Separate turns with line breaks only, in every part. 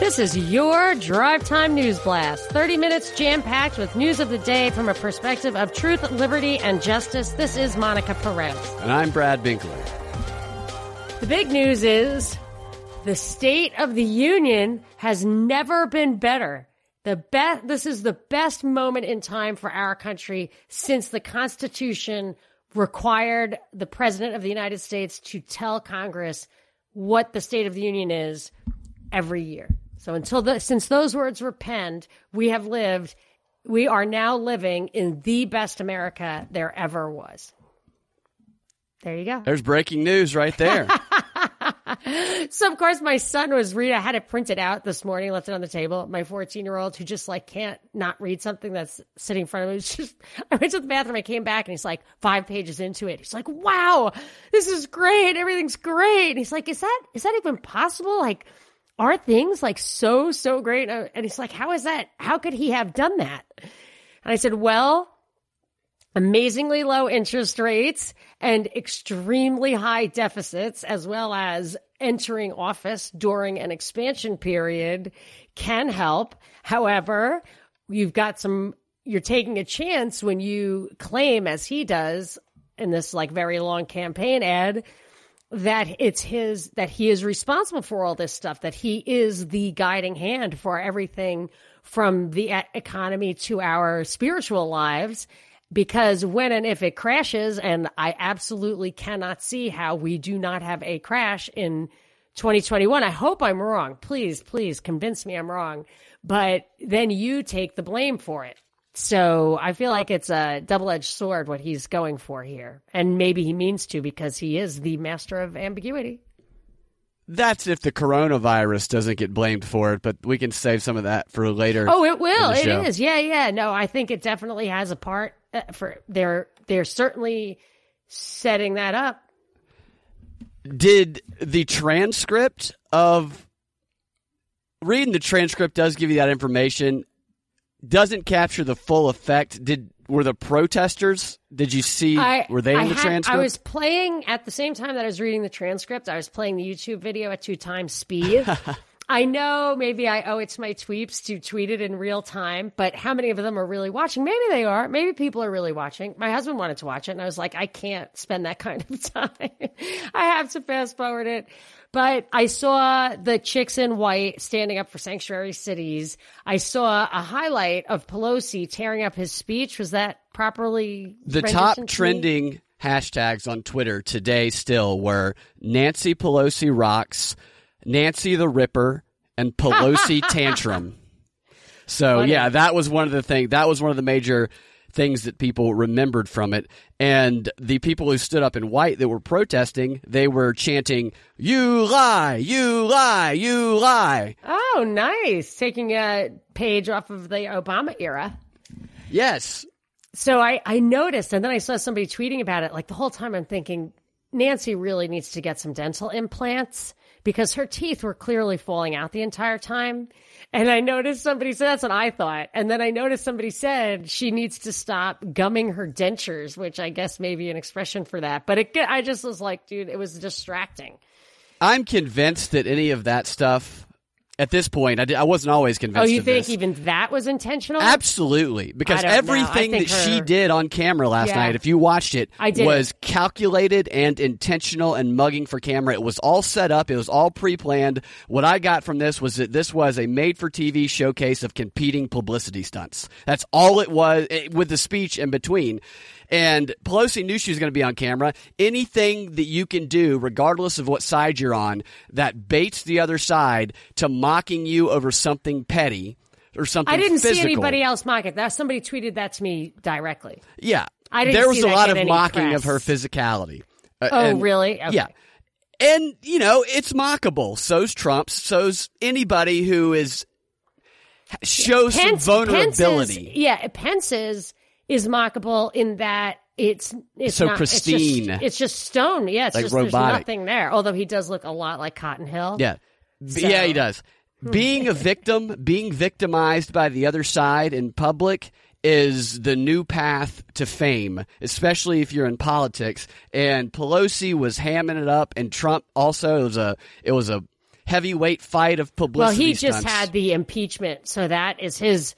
This is your Drive Time News Blast. 30 minutes jam packed with news of the day from a perspective of truth, liberty, and justice. This is Monica Perez.
And I'm Brad Binkley.
The big news is the State of the Union has never been better. The best, this is the best moment in time for our country since the Constitution required the President of the United States to tell Congress what the State of the Union is every year. So until the, since those words were penned, we have lived, we are now living in the best America there ever was. There you go.
There's breaking news right there.
so of course my son was reading. I had it printed out this morning, left it on the table. My 14 year old who just like can't not read something that's sitting in front of him. Just, I went to the bathroom. I came back and he's like five pages into it. He's like, wow, this is great. Everything's great. And he's like, is that, is that even possible? Like, are things like so, so great? And he's like, how is that? How could he have done that? And I said, well, amazingly low interest rates and extremely high deficits, as well as entering office during an expansion period can help. However, you've got some, you're taking a chance when you claim, as he does in this like very long campaign ad, that it's his that he is responsible for all this stuff that he is the guiding hand for everything from the economy to our spiritual lives because when and if it crashes and I absolutely cannot see how we do not have a crash in 2021 I hope I'm wrong please please convince me I'm wrong but then you take the blame for it so I feel like it's a double edged sword what he's going for here. And maybe he means to because he is the master of ambiguity.
That's if the coronavirus doesn't get blamed for it, but we can save some of that for later.
Oh, it will. It is. Yeah, yeah. No, I think it definitely has a part Uh, for they're they're certainly setting that up.
Did the transcript of reading the transcript does give you that information doesn't capture the full effect. Did were the protesters? Did you see? I, were they I in the had, transcript?
I was playing at the same time that I was reading the transcript. I was playing the YouTube video at two times speed. I know maybe I owe it to my tweets to tweet it in real time, but how many of them are really watching? Maybe they are. Maybe people are really watching. My husband wanted to watch it, and I was like, I can't spend that kind of time. I have to fast forward it. But I saw the chicks in white standing up for sanctuary cities. I saw a highlight of Pelosi tearing up his speech. Was that properly?
The top trending hashtags on Twitter today still were Nancy Pelosi rocks, Nancy the Ripper, and Pelosi tantrum. So Funny. yeah, that was one of the things. That was one of the major things that people remembered from it. And the people who stood up in white that were protesting, they were chanting, You lie, you lie, you lie.
Oh, nice. Taking a page off of the Obama era.
Yes.
So I, I noticed, and then I saw somebody tweeting about it. Like the whole time I'm thinking, Nancy really needs to get some dental implants because her teeth were clearly falling out the entire time. And I noticed somebody said that's what I thought. And then I noticed somebody said she needs to stop gumming her dentures, which I guess may be an expression for that. But it, I just was like, dude, it was distracting.
I'm convinced that any of that stuff at this point, I, did, I wasn't always convinced.
Oh, you think
this.
even that was intentional?
Absolutely, because everything that her... she did on camera last yeah. night, if you watched it—I was calculated and intentional and mugging for camera. It was all set up. It was all pre-planned. What I got from this was that this was a made-for-TV showcase of competing publicity stunts. That's all it was, eh, with the speech in between. And Pelosi knew she was going to be on camera. Anything that you can do, regardless of what side you're on, that baits the other side to mocking you over something petty or something. I
didn't
physical.
see anybody else mock it. That somebody tweeted that to me directly.
Yeah,
I
didn't. There was
a
lot of mocking
press.
of her physicality.
Uh, oh, and, really? Okay.
Yeah. And, you know, it's mockable. So's Trump's. So's anybody who is shows Pence, some vulnerability.
Pence's, yeah, Pence's is mockable in that it's it's
so
not,
pristine.
It's just, it's just stone. Yeah, it's
like
just
robotic.
there's nothing there. Although he does look a lot like Cotton Hill.
Yeah, so. yeah, he does. Hmm. being a victim, being victimized by the other side in public is the new path to fame, especially if you're in politics. And Pelosi was hamming it up, and Trump also. It was a it was a heavyweight fight of publicity.
Well, he
stunts.
just had the impeachment, so that is his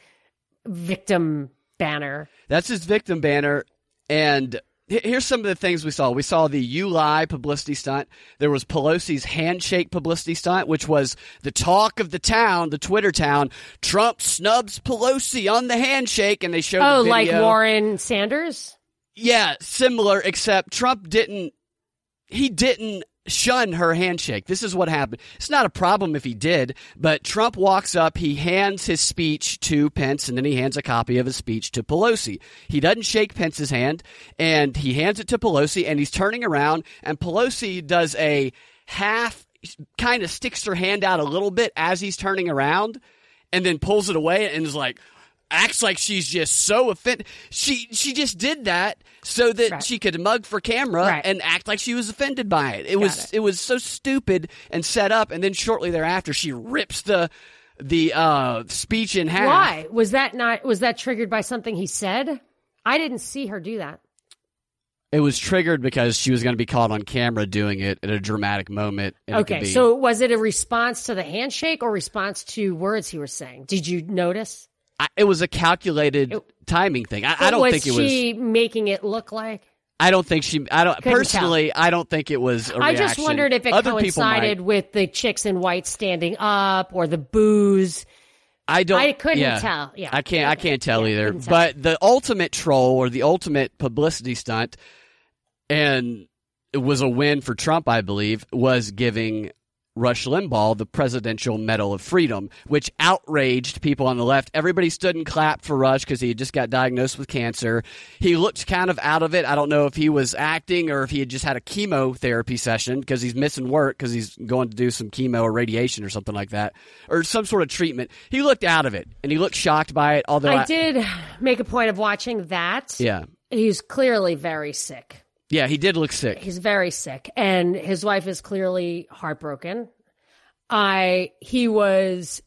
victim banner.
That's his victim banner, and here's some of the things we saw. We saw the "You Lie" publicity stunt. There was Pelosi's handshake publicity stunt, which was the talk of the town, the Twitter town. Trump snubs Pelosi on the handshake, and they showed.
Oh,
the
like Warren Sanders.
Yeah, similar, except Trump didn't. He didn't shun her handshake. This is what happened. It's not a problem if he did, but Trump walks up, he hands his speech to Pence, and then he hands a copy of his speech to Pelosi. He doesn't shake Pence's hand, and he hands it to Pelosi, and he's turning around, and Pelosi does a half, kind of sticks her hand out a little bit as he's turning around, and then pulls it away and is like, acts like she's just so offended. She she just did that so that right. she could mug for camera right. and act like she was offended by it. It Got was it. it. was so stupid and set up. And then shortly thereafter, she rips the the uh, speech in half.
Why was that not? Was that triggered by something he said? I didn't see her do that.
It was triggered because she was going to be caught on camera doing it at a dramatic moment.
Okay, be... so was it a response to the handshake or response to words he was saying? Did you notice?
I, it was a calculated it, timing thing. I, I don't think it was.
she making it look like?
I don't think she. I don't Couldn't personally. Tell. I don't think it was. I
just wondered if it Other coincided with the chicks in white standing up or the booze.
I don't.
I couldn't
yeah,
tell. Yeah,
I can't. I can't tell yeah, either. Tell. But the ultimate troll or the ultimate publicity stunt, and it was a win for Trump, I believe, was giving Rush Limbaugh the Presidential Medal of Freedom, which outraged people on the left. Everybody stood and clapped for Rush because he had just got diagnosed with cancer. He looked kind of out of it. I don't know if he was acting or if he had just had a chemotherapy session because he's missing work because he's going to do some chemo or radiation or something like that, or some sort of treatment. He looked out of it and he looked shocked by it. Although
I, I did make a point of watching that.
Yeah,
he's clearly very sick.
Yeah, he did look sick.
He's very sick, and his wife is clearly heartbroken. I he was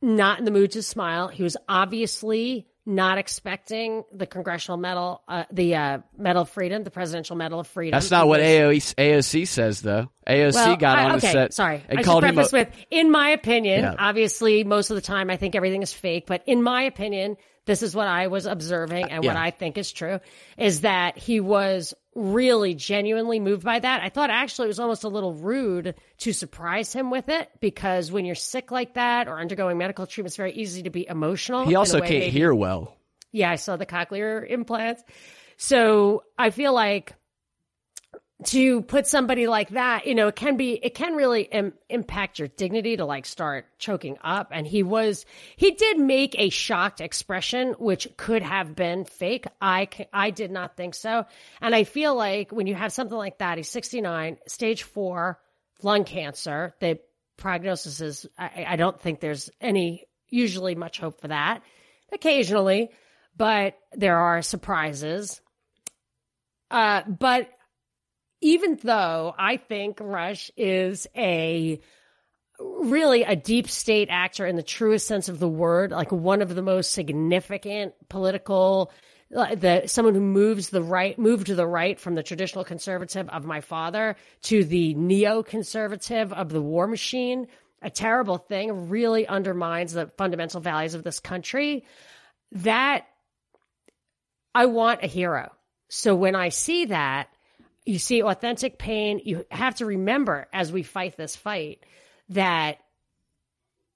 not in the mood to smile. He was obviously not expecting the Congressional Medal, uh, the uh, Medal of Freedom, the Presidential Medal of Freedom.
That's not what was, AOC says, though. AOC
well,
got
I,
on
okay,
the set.
Sorry, and I called should preface a- with, in my opinion, yeah. obviously most of the time I think everything is fake, but in my opinion, this is what I was observing and yeah. what I think is true is that he was really genuinely moved by that. I thought actually it was almost a little rude to surprise him with it because when you're sick like that or undergoing medical treatment, it's very easy to be emotional.
He also can't maybe, hear well.
Yeah, I saw the cochlear implants. So I feel like to put somebody like that, you know, it can be, it can really Im- impact your dignity to like start choking up. And he was, he did make a shocked expression, which could have been fake. I, I did not think so. And I feel like when you have something like that, he's 69, stage four lung cancer, the prognosis is, I, I don't think there's any, usually much hope for that occasionally, but there are surprises. Uh, but even though I think Rush is a really a deep state actor in the truest sense of the word, like one of the most significant political the someone who moves the right moved to the right from the traditional conservative of my father to the neo-conservative of the war machine a terrible thing really undermines the fundamental values of this country. That i want a hero. So when i see that you see authentic pain. You have to remember as we fight this fight that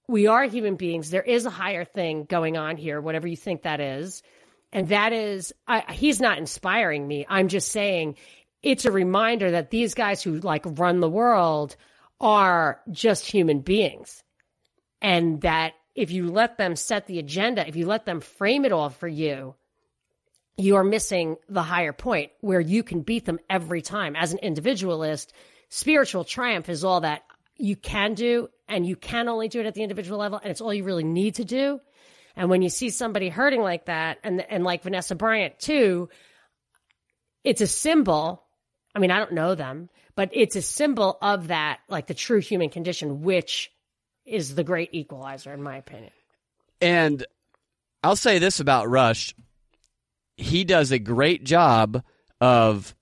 we are human beings. There is a higher thing going on here, whatever you think that is. And that is, I, he's not inspiring me. I'm just saying it's a reminder that these guys who like run the world are just human beings. And that if you let them set the agenda, if you let them frame it all for you, you are missing the higher point where you can beat them every time. As an individualist, spiritual triumph is all that you can do, and you can only do it at the individual level, and it's all you really need to do. And when you see somebody hurting like that, and and like Vanessa Bryant too, it's a symbol. I mean, I don't know them, but it's a symbol of that, like the true human condition, which is the great equalizer, in my opinion.
And I'll say this about Rush. He does a great job of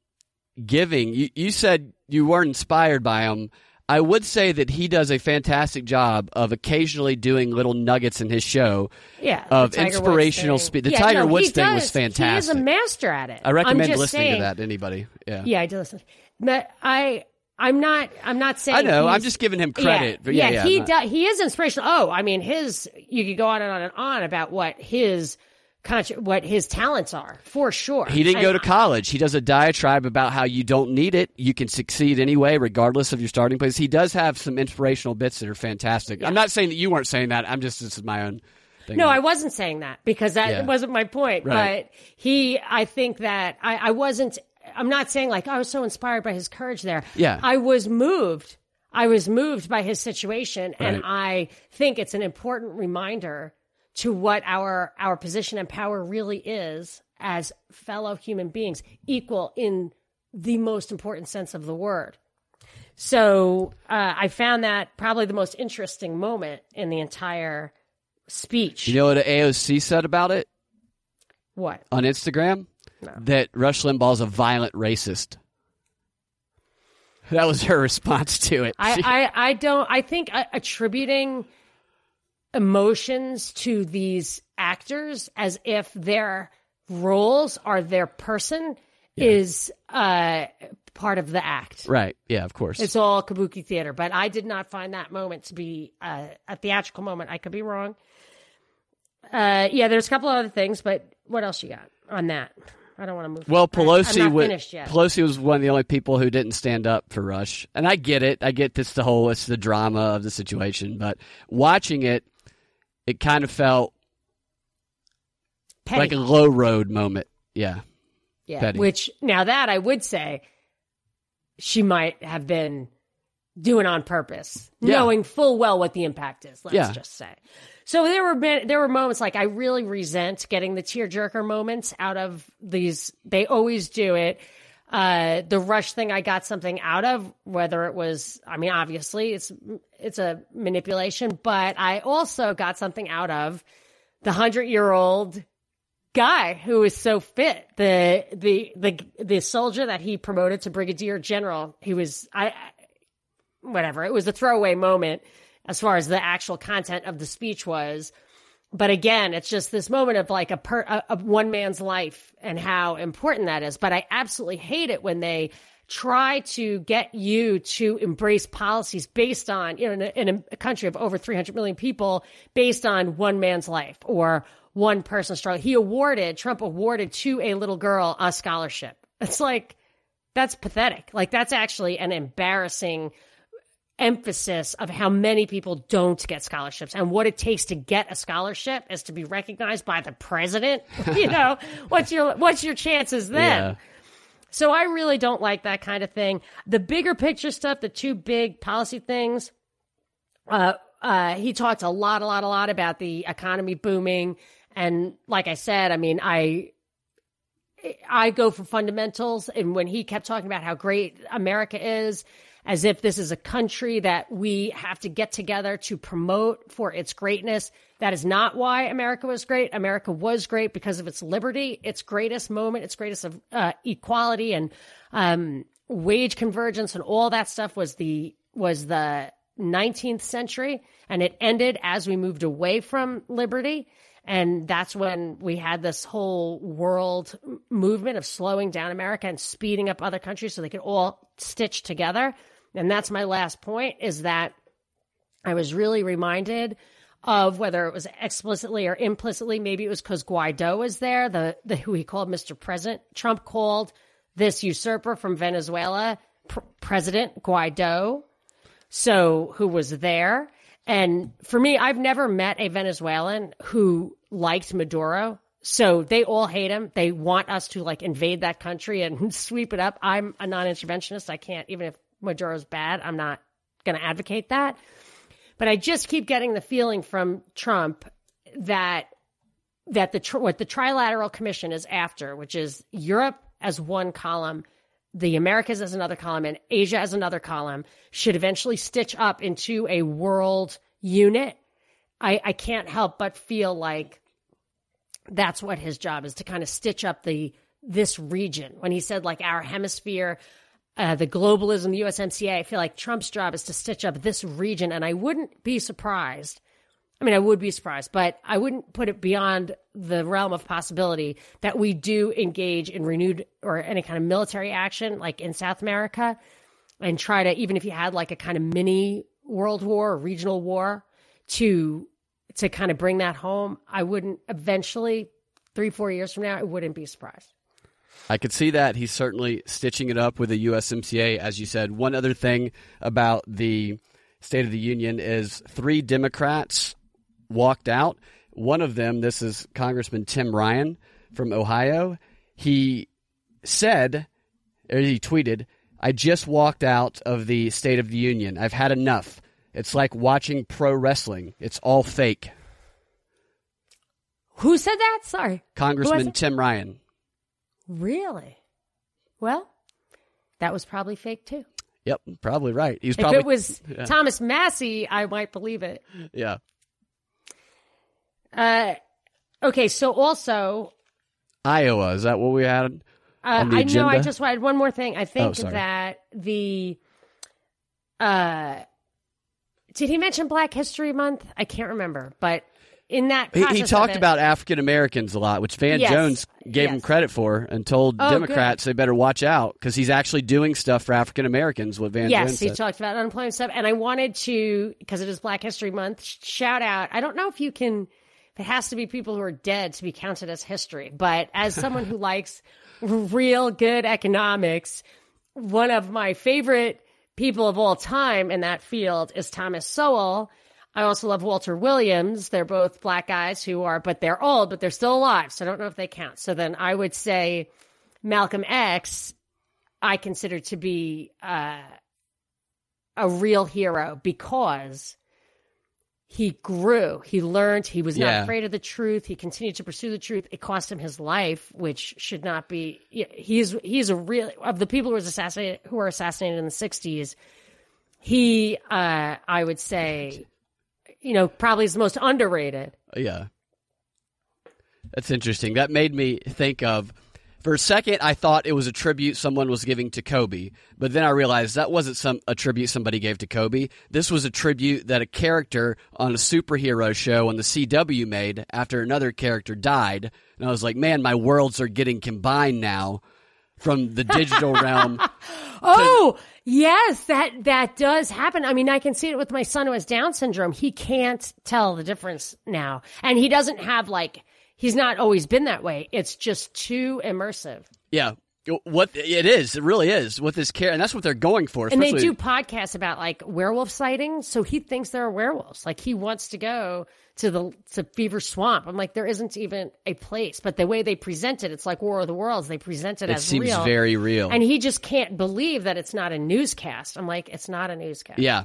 giving. You, you said you weren't inspired by him. I would say that he does a fantastic job of occasionally doing little nuggets in his show.
Yeah,
of inspirational speech. The yeah, Tiger no, Woods thing was fantastic.
He is a master at it.
I recommend listening saying, to that to anybody. Yeah,
yeah, I do listen. But I, I'm not. I'm not saying.
I know. I'm just giving him credit.
Yeah,
yeah,
yeah, he does. He is inspirational. Oh, I mean, his. You could go on and on and on about what his what his talents are for sure.
He didn't and go to college. He does a diatribe about how you don't need it. You can succeed anyway, regardless of your starting place. He does have some inspirational bits that are fantastic. Yeah. I'm not saying that you weren't saying that. I'm just this is my own. Thing.
No, I wasn't saying that because that yeah. wasn't my point. Right. But he, I think that I, I wasn't. I'm not saying like I was so inspired by his courage there.
Yeah,
I was moved. I was moved by his situation, right. and I think it's an important reminder to what our our position and power really is as fellow human beings, equal in the most important sense of the word. So uh, I found that probably the most interesting moment in the entire speech.
You know what AOC said about it?
What
on Instagram? No. That Rush Limbaugh is a violent racist. That was her response to it.
I, I, I don't. I think uh, attributing emotions to these actors as if their roles are their person yeah. is uh, part of the act.
Right. Yeah, of course.
It's all kabuki theater, but I did not find that moment to be uh, a theatrical moment. I could be wrong. Uh, yeah, there's a couple other things, but what else you got on that? I don't want to move.
Well, Pelosi was Pelosi was one of the only people who didn't stand up for Rush, and I get it. I get this the whole it's the drama of the situation, but watching it, it kind of felt Petty. like a low road moment. Yeah.
Yeah. Petty. Which now that I would say she might have been doing on purpose, yeah. knowing full well what the impact is, let's yeah. just say. So there were there were moments like I really resent getting the tearjerker moments out of these. They always do it uh, the rush thing I got something out of, whether it was, I mean, obviously it's, it's a manipulation, but I also got something out of the hundred year old guy who is so fit. The, the, the, the soldier that he promoted to brigadier general, he was, I, whatever, it was a throwaway moment as far as the actual content of the speech was but again, it's just this moment of like a, per, a, a one man's life and how important that is. But I absolutely hate it when they try to get you to embrace policies based on, you know, in a, in a country of over 300 million people, based on one man's life or one person's struggle. He awarded, Trump awarded to a little girl a scholarship. It's like, that's pathetic. Like, that's actually an embarrassing emphasis of how many people don't get scholarships and what it takes to get a scholarship is to be recognized by the president. you know, what's your what's your chances then? Yeah. So I really don't like that kind of thing. The bigger picture stuff, the two big policy things, uh, uh, he talked a lot, a lot, a lot about the economy booming. And like I said, I mean, I, I go for fundamentals. And when he kept talking about how great America is as if this is a country that we have to get together to promote for its greatness. That is not why America was great. America was great because of its liberty, its greatest moment, its greatest of uh, equality and um, wage convergence and all that stuff was the was the 19th century, and it ended as we moved away from liberty. And that's when we had this whole world movement of slowing down America and speeding up other countries so they could all stitch together and that's my last point is that I was really reminded of whether it was explicitly or implicitly, maybe it was because Guaido was there, the, the who he called Mr. President. Trump called this usurper from Venezuela pr- President Guaido, so who was there. And for me, I've never met a Venezuelan who liked Maduro. So they all hate him. They want us to like invade that country and sweep it up. I'm a non-interventionist. I can't, even if Maduro's bad. I'm not going to advocate that. But I just keep getting the feeling from Trump that that the what the trilateral commission is after, which is Europe as one column, the Americas as another column, and Asia as another column, should eventually stitch up into a world unit. I, I can't help but feel like that's what his job is to kind of stitch up the this region. When he said like our hemisphere, uh, the globalism, the USMCA, I feel like Trump's job is to stitch up this region, and I wouldn't be surprised. I mean, I would be surprised, but I wouldn't put it beyond the realm of possibility that we do engage in renewed or any kind of military action, like in South America, and try to even if you had like a kind of mini world war or regional war to to kind of bring that home, I wouldn't eventually three, four years from now, I wouldn't be surprised.
I could see that. He's certainly stitching it up with the USMCA, as you said. One other thing about the State of the Union is three Democrats walked out. One of them, this is Congressman Tim Ryan from Ohio. He said, or he tweeted, I just walked out of the State of the Union. I've had enough. It's like watching pro wrestling. It's all fake.
Who said that? Sorry.
Congressman Tim Ryan.
Really? Well, that was probably fake too.
Yep, probably right. He's probably, if
it was yeah. Thomas Massie, I might believe it.
Yeah.
Uh, okay. So also
Iowa is that what we had?
Uh, I know. I just wanted one more thing. I think oh, that the uh, did he mention Black History Month? I can't remember, but in that
he, he, talked about African Americans a lot, which Van yes, Jones gave yes. him credit for, and told oh, Democrats good. they better watch out because he's actually doing stuff for African Americans. What Van
yes,
Jones
he talked about unemployment stuff, and I wanted to because it is Black History Month. Shout out! I don't know if you can. It has to be people who are dead to be counted as history, but as someone who likes real good economics, one of my favorite people of all time in that field is Thomas Sowell I also love Walter Williams. They're both black guys who are, but they're old, but they're still alive. So I don't know if they count. So then I would say Malcolm X, I consider to be uh, a real hero because he grew, he learned, he was not yeah. afraid of the truth. He continued to pursue the truth. It cost him his life, which should not be. He's he's a real of the people who was assassinated who were assassinated in the '60s. He, uh, I would say, you know, probably is the most underrated.
Yeah. That's interesting. That made me think of for a second I thought it was a tribute someone was giving to Kobe, but then I realized that wasn't some a tribute somebody gave to Kobe. This was a tribute that a character on a superhero show on the CW made after another character died. And I was like, "Man, my worlds are getting combined now." From the digital realm.
oh, Yes, that that does happen. I mean, I can see it with my son who has Down syndrome. He can't tell the difference now, and he doesn't have like he's not always been that way. It's just too immersive.
Yeah, what it is, it really is with this care, and that's what they're going for.
And they do podcasts about like werewolf sightings, so he thinks there are werewolves. Like he wants to go to the to Beaver Swamp. I'm like, there isn't even a place, but the way they present it, it's like War of the Worlds. They present it,
it
as
seems
real,
very real,
and he just can't believe that it's not a newscast. I'm like, it's not a newscast.
Yeah.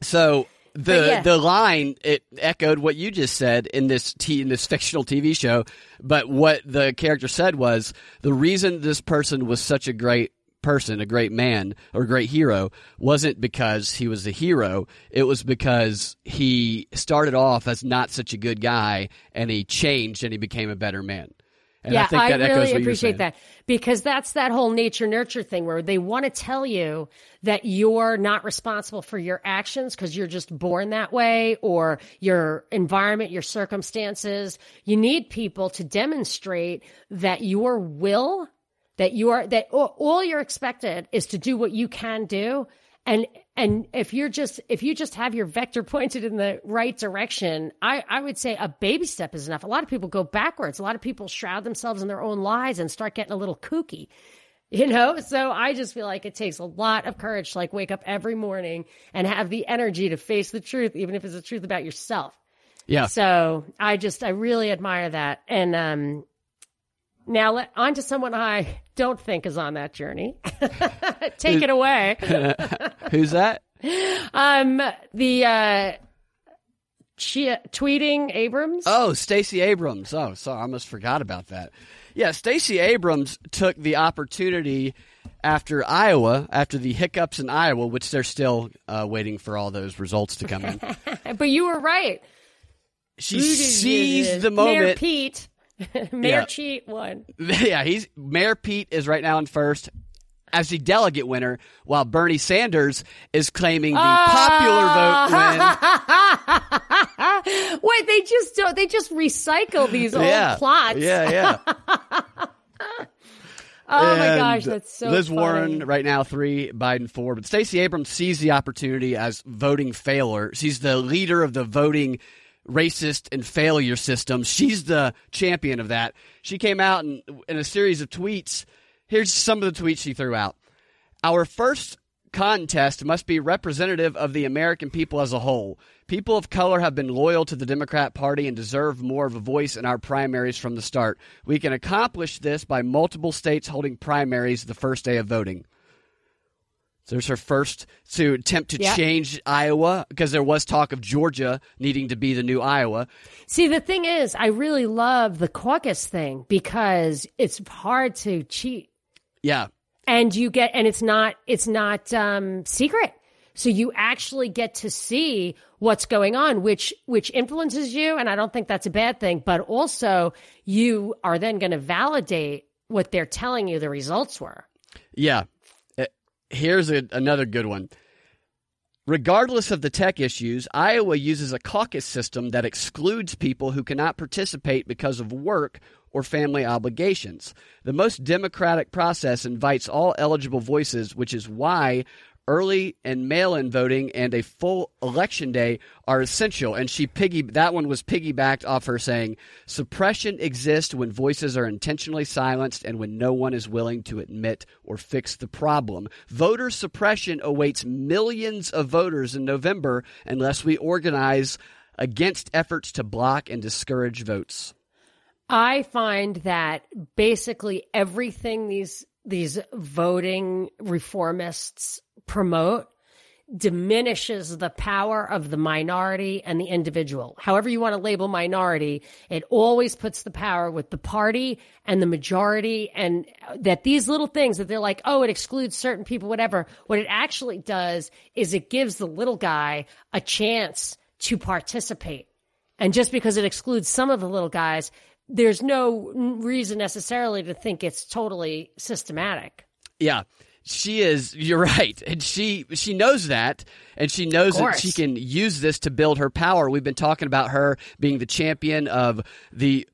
So the yeah. the line it echoed what you just said in this t- in this fictional TV show, but what the character said was the reason this person was such a great person, a great man or a great hero wasn't because he was a hero. It was because he started off as not such a good guy and he changed and he became a better man. And
yeah,
I, think.
I really appreciate that because that's that whole nature nurture thing where they want to tell you that you're not responsible for your actions because you're just born that way or your environment, your circumstances. You need people to demonstrate that your will that you are that all you're expected is to do what you can do. And and if you're just if you just have your vector pointed in the right direction i i would say a baby step is enough. A lot of people go backwards. A lot of people shroud themselves in their own lies and start getting a little kooky you know? So i just feel like it takes a lot of courage to like wake up every morning and have the energy to face the truth even if it's the truth about yourself.
Yeah.
So i just i really admire that. And um now, let, on to someone I don't think is on that journey. Take it away.
Who's that?
Um, the uh, she, tweeting Abrams.
Oh, Stacey Abrams. Oh, sorry, I almost forgot about that. Yeah, Stacey Abrams took the opportunity after Iowa, after the hiccups in Iowa, which they're still uh, waiting for all those results to come in.
but you were right.
She seized the moment.
Mayor Pete Mayor yeah. Cheat won.
Yeah, he's Mayor Pete is right now in first as the delegate winner, while Bernie Sanders is claiming the uh, popular
vote win. Wait, they just don't, they just recycle these old
yeah,
plots.
Yeah, yeah.
oh my gosh, that's so.
Liz
funny.
Warren right now three, Biden four, but Stacey Abrams sees the opportunity as voting failure. She's the leader of the voting racist and failure system. She's the champion of that. She came out and in a series of tweets Here's some of the tweets she threw out. Our first contest must be representative of the American people as a whole. People of color have been loyal to the Democrat Party and deserve more of a voice in our primaries from the start. We can accomplish this by multiple states holding primaries the first day of voting. So there's her first to attempt to yep. change Iowa because there was talk of Georgia needing to be the new Iowa.
See, the thing is, I really love the caucus thing because it's hard to cheat
yeah.
And you get, and it's not, it's not um, secret. So you actually get to see what's going on, which which influences you, and I don't think that's a bad thing. But also, you are then going to validate what they're telling you the results were.
Yeah. Here's a, another good one. Regardless of the tech issues, Iowa uses a caucus system that excludes people who cannot participate because of work or family obligations. The most democratic process invites all eligible voices, which is why early and mail-in voting and a full election day are essential. And she piggy that one was piggybacked off her saying suppression exists when voices are intentionally silenced and when no one is willing to admit or fix the problem. Voter suppression awaits millions of voters in November unless we organize against efforts to block and discourage votes.
I find that basically everything these these voting reformists promote diminishes the power of the minority and the individual. However you want to label minority, it always puts the power with the party and the majority and that these little things that they're like, oh, it excludes certain people, whatever. What it actually does is it gives the little guy a chance to participate. And just because it excludes some of the little guys there's no reason necessarily to think it's totally systematic.
Yeah. She is you're right. And she she knows that and she knows that she can use this to build her power. We've been talking about her being the champion of the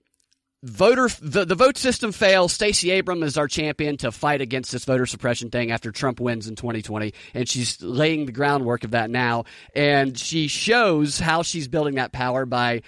voter the, the vote system fails. Stacey Abrams is our champion to fight against this voter suppression thing after Trump wins in 2020, and she's laying the groundwork of that now. And she shows how she's building that power by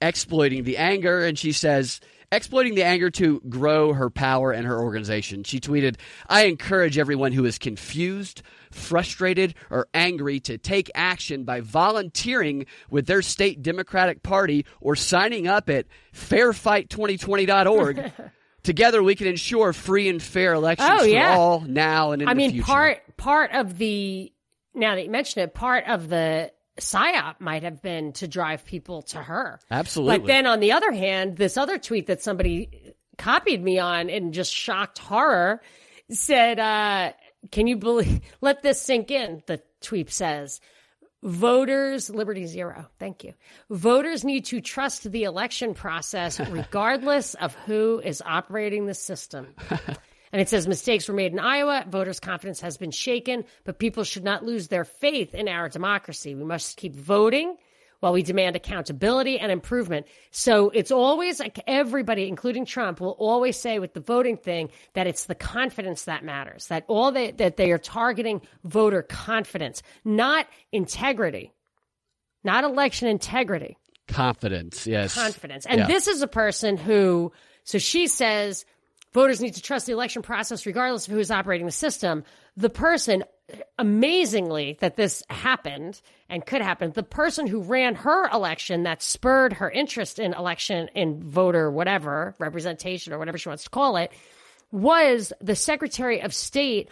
exploiting the anger, and she says, exploiting the anger to grow her power and her organization. She tweeted, I encourage everyone who is confused, frustrated, or angry to take action by volunteering with their state Democratic Party or signing up at fairfight2020.org. Together, we can ensure free and fair elections oh, yeah. for all now and in
I
the
mean,
future.
part part of the now that you mention it, part of the psyop might have been to drive people to her.
Absolutely.
But then on the other hand, this other tweet that somebody copied me on in just shocked horror said, uh, can you believe, let this sink in, the tweet says. Voters, Liberty Zero, thank you. Voters need to trust the election process regardless of who is operating the system. And it says mistakes were made in Iowa. Voters' confidence has been shaken, but people should not lose their faith in our democracy. We must keep voting while we demand accountability and improvement. So it's always like everybody, including Trump, will always say with the voting thing that it's the confidence that matters, that all they, that they are targeting voter confidence, not integrity, not election integrity.
Confidence, yes.
Confidence. And yeah. this is a person who, so she says, Voters need to trust the election process regardless of who is operating the system. The person, amazingly, that this happened and could happen, the person who ran her election that spurred her interest in election in voter whatever, representation or whatever she wants to call it, was the Secretary of State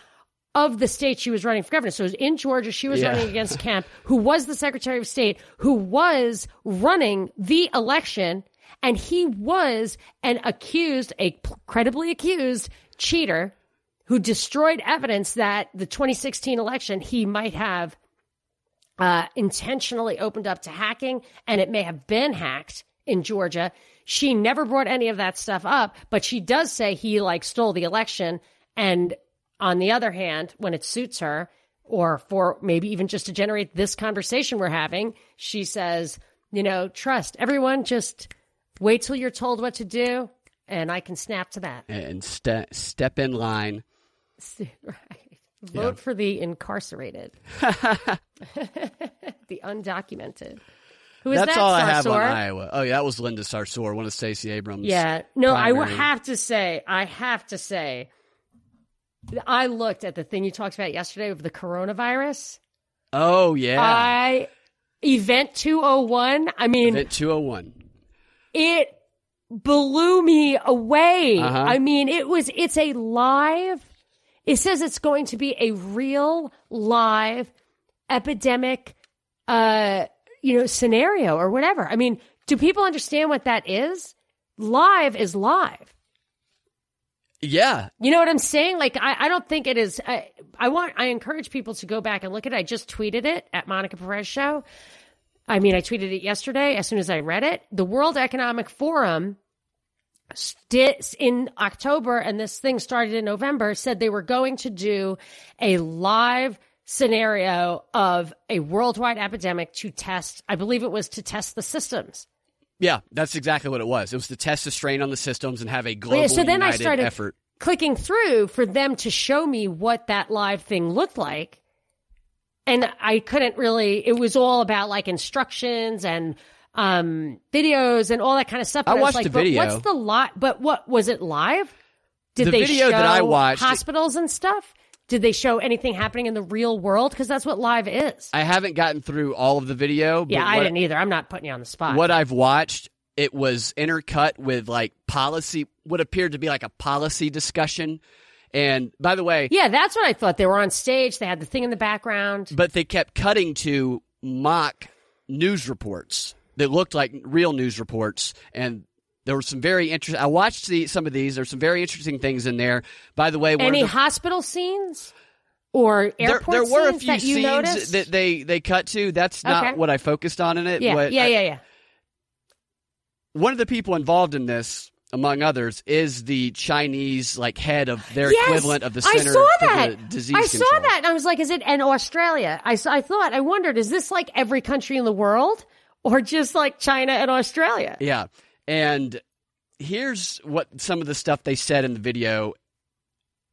of the state she was running for governor. So in Georgia, she was yeah. running against Kemp, who was the Secretary of State, who was running the election and he was an accused, a credibly accused cheater who destroyed evidence that the 2016 election he might have uh, intentionally opened up to hacking, and it may have been hacked in Georgia. She never brought any of that stuff up, but she does say he like stole the election. And on the other hand, when it suits her, or for maybe even just to generate this conversation we're having, she says, you know, trust everyone, just wait till you're told what to do, and I can snap to that.
And ste- step in line.
right. Vote yeah. for the incarcerated, the undocumented. Who is
That's
that,
all
Sarsour?
I have on Iowa. Oh, yeah, that was Linda Sarsour, one of Stacey Abrams.
Yeah. No, primary. I have to say, I have to say, I looked at the thing you talked about yesterday of the coronavirus.
Oh, yeah.
I, Event 201, I mean,
Event 201.
It blew me away. Uh-huh. I mean, it was, it's a live, it says it's going to be a real live epidemic, uh, you know, scenario or whatever. I mean, do people understand what that is? Live is live.
Yeah.
You know what I'm saying? Like, I, I don't think it is. I, I want, I encourage people to go back and look at it. I just tweeted it at Monica Perez Show. I mean, I tweeted it yesterday as soon as I read it. The World Economic Forum in October, and this thing started in November, said they were going to do a live scenario of a worldwide epidemic to test, I believe it was to test the systems.
Yeah, that's exactly what it was. It was to test the strain on the systems and have a global yeah, so then I started effort.
Clicking through for them to show me what that live thing looked like. And I couldn't really, it was all about like instructions and um, videos and all that kind of stuff.
But I watched
I like,
the video.
What's the lot? But what was it live? Did
the
they
video
show
that I watched,
hospitals and stuff? Did they show anything happening in the real world? Because that's what live is.
I haven't gotten through all of the video.
Yeah, I didn't either. I'm not putting you on the spot.
What I've watched, it was intercut with like policy, what appeared to be like a policy discussion. And by the way,
yeah, that's what I thought. They were on stage. They had the thing in the background,
but they kept cutting to mock news reports that looked like real news reports, and there were some very interesting. I watched the, some of these. There's some very interesting things in there. By the way,
any
the,
hospital scenes or airport
there, there were a few
that
scenes
noticed?
that they they cut to. That's not
okay.
what I focused on in it.
Yeah, yeah,
I,
yeah, yeah.
One of the people involved in this among others, is the Chinese like head of their
yes,
equivalent of the Center
I saw that.
for Disease
I
Control.
saw that, and I was like, "Is it?" And Australia. I saw, I thought, I wondered, is this like every country in the world, or just like China and Australia?
Yeah, and here's what some of the stuff they said in the video.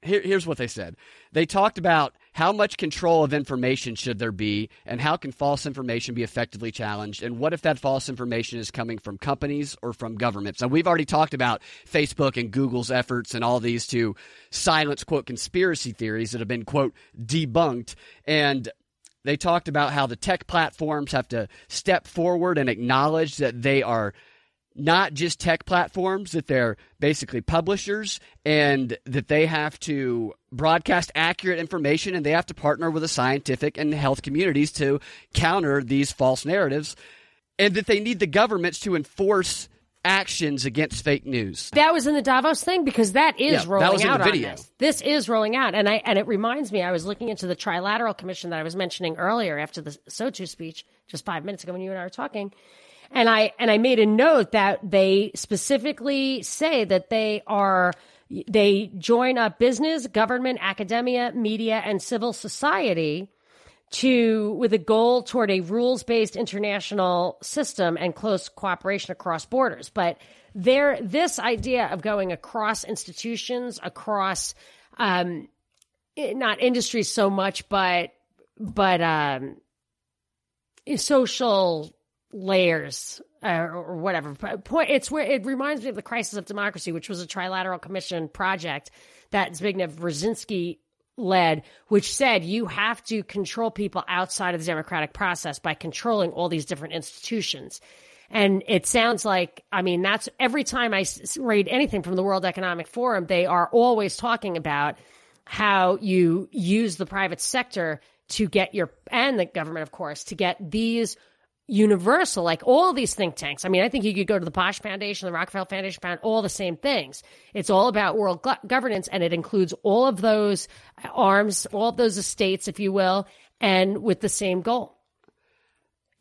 Here, here's what they said. They talked about how much control of information should there be, and how can false information be effectively challenged? And what if that false information is coming from companies or from governments? Now, we've already talked about Facebook and Google's efforts and all these to silence, quote, conspiracy theories that have been, quote, debunked. And they talked about how the tech platforms have to step forward and acknowledge that they are not just tech platforms, that they're basically publishers and that they have to broadcast accurate information and they have to partner with the scientific and health communities to counter these false narratives and that they need the governments to enforce actions against fake news.
That was in the Davos thing because that is
yeah,
rolling
that was
out
in the video.
This. this. is rolling out, and I and it reminds me. I was looking into the Trilateral Commission that I was mentioning earlier after the SOTU speech just five minutes ago when you and I were talking, and I and I made a note that they specifically say that they are they join up business, government, academia, media, and civil society to with a goal toward a rules-based international system and close cooperation across borders. But there, this idea of going across institutions, across um, not industries so much, but but um, social layers uh, or whatever. Point. It's where it reminds me of the crisis of democracy, which was a trilateral commission project that Zbigniew Brzezinski led, which said you have to control people outside of the democratic process by controlling all these different institutions. And it sounds like, I mean, that's every time I read anything from the World Economic Forum, they are always talking about how you use the private sector to get your, and the government, of course, to get these universal, like all these think tanks. I mean, I think you could go to the Bosch Foundation, the Rockefeller Foundation, found all the same things. It's all about world governance and it includes all of those arms, all of those estates, if you will, and with the same goal.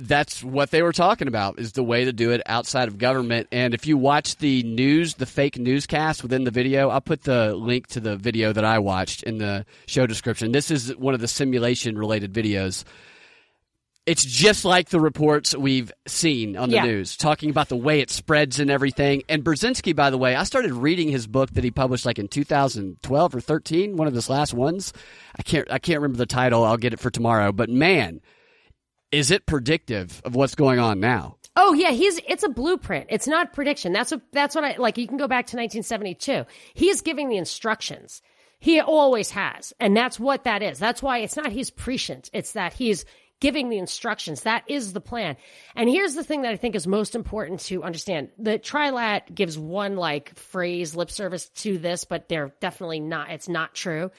that's what they were talking about is the way to do it outside of government. And if you watch the news, the fake newscast within the video, I'll put the link to the video that I watched in the show description. This is one of the simulation related videos. It's just like the reports we've seen on the yeah. news, talking about the way it spreads and everything. And Brzezinski, by the way, I started reading his book that he published like in 2012 or 13, one of his last ones. I can't, I can't remember the title. I'll get it for tomorrow. But man, is it predictive of what's going on now?
Oh yeah, he's it's a blueprint. It's not prediction. That's what that's what I like. You can go back to 1972. He is giving the instructions. He always has, and that's what that is. That's why it's not he's prescient. It's that he's giving the instructions. That is the plan. And here's the thing that I think is most important to understand. The trilat gives one like phrase lip service to this, but they're definitely not. It's not true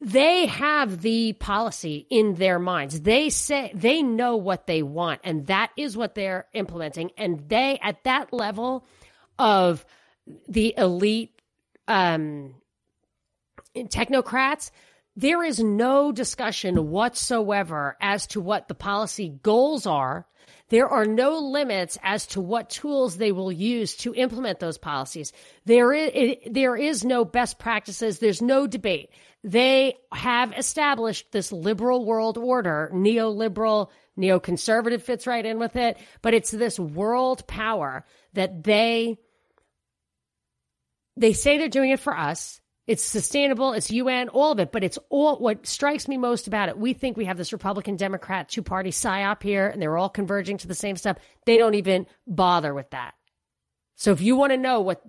they have the policy in their minds. They say they know what they want, and that is what they're implementing. And they, at that level of the elite um, technocrats, there is no discussion whatsoever as to what the policy goals are. There are no limits as to what tools they will use to implement those policies. There is, it, there is no best practices. There's no debate they have established this liberal world order, neoliberal, neoconservative fits right in with it, but it's this world power that they they say they're doing it for us. It's sustainable, it's UN, all of it, but it's all what strikes me most about it. We think we have this Republican Democrat two party psyop here and they're all converging to the same stuff. They don't even bother with that. So if you want to know what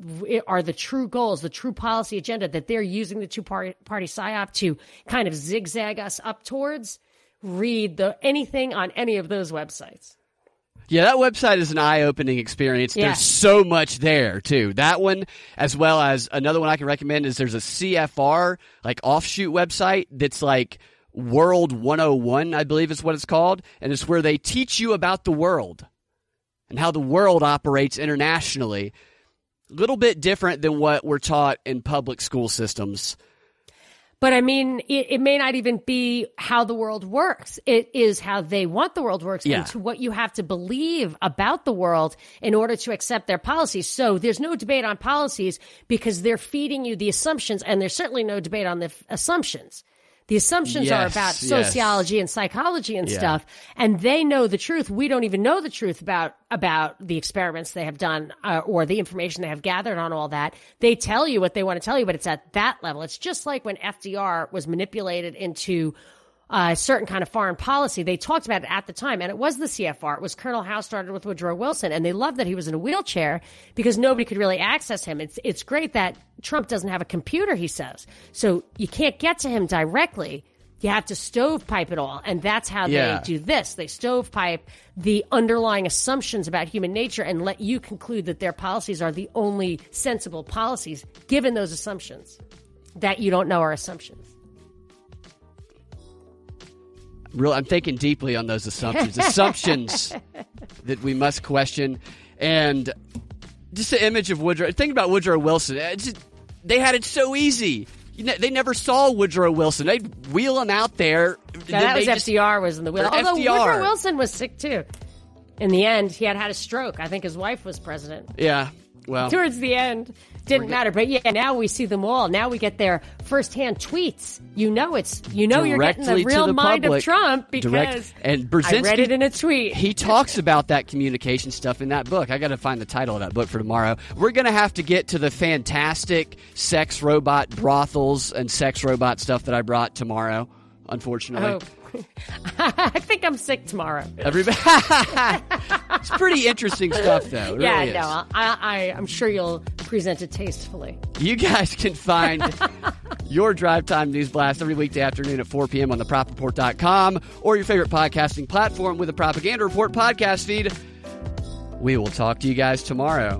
are the true goals, the true policy agenda that they're using the two party, party psyop to kind of zigzag us up towards, read the anything on any of those websites.
Yeah, that website is an eye-opening experience. Yeah. There's so much there too. That one, as well as another one I can recommend is there's a CFR like offshoot website that's like World 101, I believe is what it's called, and it's where they teach you about the world and how the world operates internationally. A little bit different than what we're taught in public school systems.
But I mean, it, it, may not even be how the world works. It is how they want the world works yeah. and to what you have to believe about the world in order to accept their policies. So there's no debate on policies because they're feeding you the assumptions and there's certainly no debate on the f- assumptions. The assumptions yes, are about sociology yes. and psychology and yeah. stuff, and they know the truth. We don't even know the truth about about the experiments they have done uh, or the information they have gathered on all that. They tell you what they want to tell you, but it's at that level. It's just like when FDR was manipulated into a certain kind of foreign policy. They talked about it at the time, and it was the CFR. It was Colonel House started with Woodrow Wilson, and they loved that he was in a wheelchair because nobody could really access him. It's it's great that Trump doesn't have a computer. He says so you can't get to him directly. You have to stovepipe it all, and that's how yeah. they do this. They stovepipe the underlying assumptions about human nature and let you conclude that their policies are the only sensible policies, given those assumptions that you don't know are assumptions
real I'm thinking deeply on those assumptions. assumptions that we must question. And just the image of Woodrow. Think about Woodrow Wilson. Uh, just, they had it so easy. You know, they never saw Woodrow Wilson. They'd wheel him out there.
Yeah, that was just, FDR was in the wheel. Although FDR. Woodrow Wilson was sick too. In the end, he had had a stroke. I think his wife was president.
Yeah. Well,
towards the end, didn't matter. But yeah, now we see them all. Now we get their firsthand tweets. You know, it's you know you're getting the real the mind public. of Trump because Direct, and Brzezinski, I read it in a tweet.
he talks about that communication stuff in that book. I got to find the title of that book for tomorrow. We're going to have to get to the fantastic sex robot brothels and sex robot stuff that I brought tomorrow. Unfortunately. Oh.
I think I'm sick tomorrow.
Everybody, it's pretty interesting stuff, though. It
yeah,
really
no, I, I, I'm sure you'll present it tastefully.
You guys can find your drive time news blast every weekday afternoon at 4 p.m. on thepropreport.com or your favorite podcasting platform with the Propaganda Report podcast feed. We will talk to you guys tomorrow.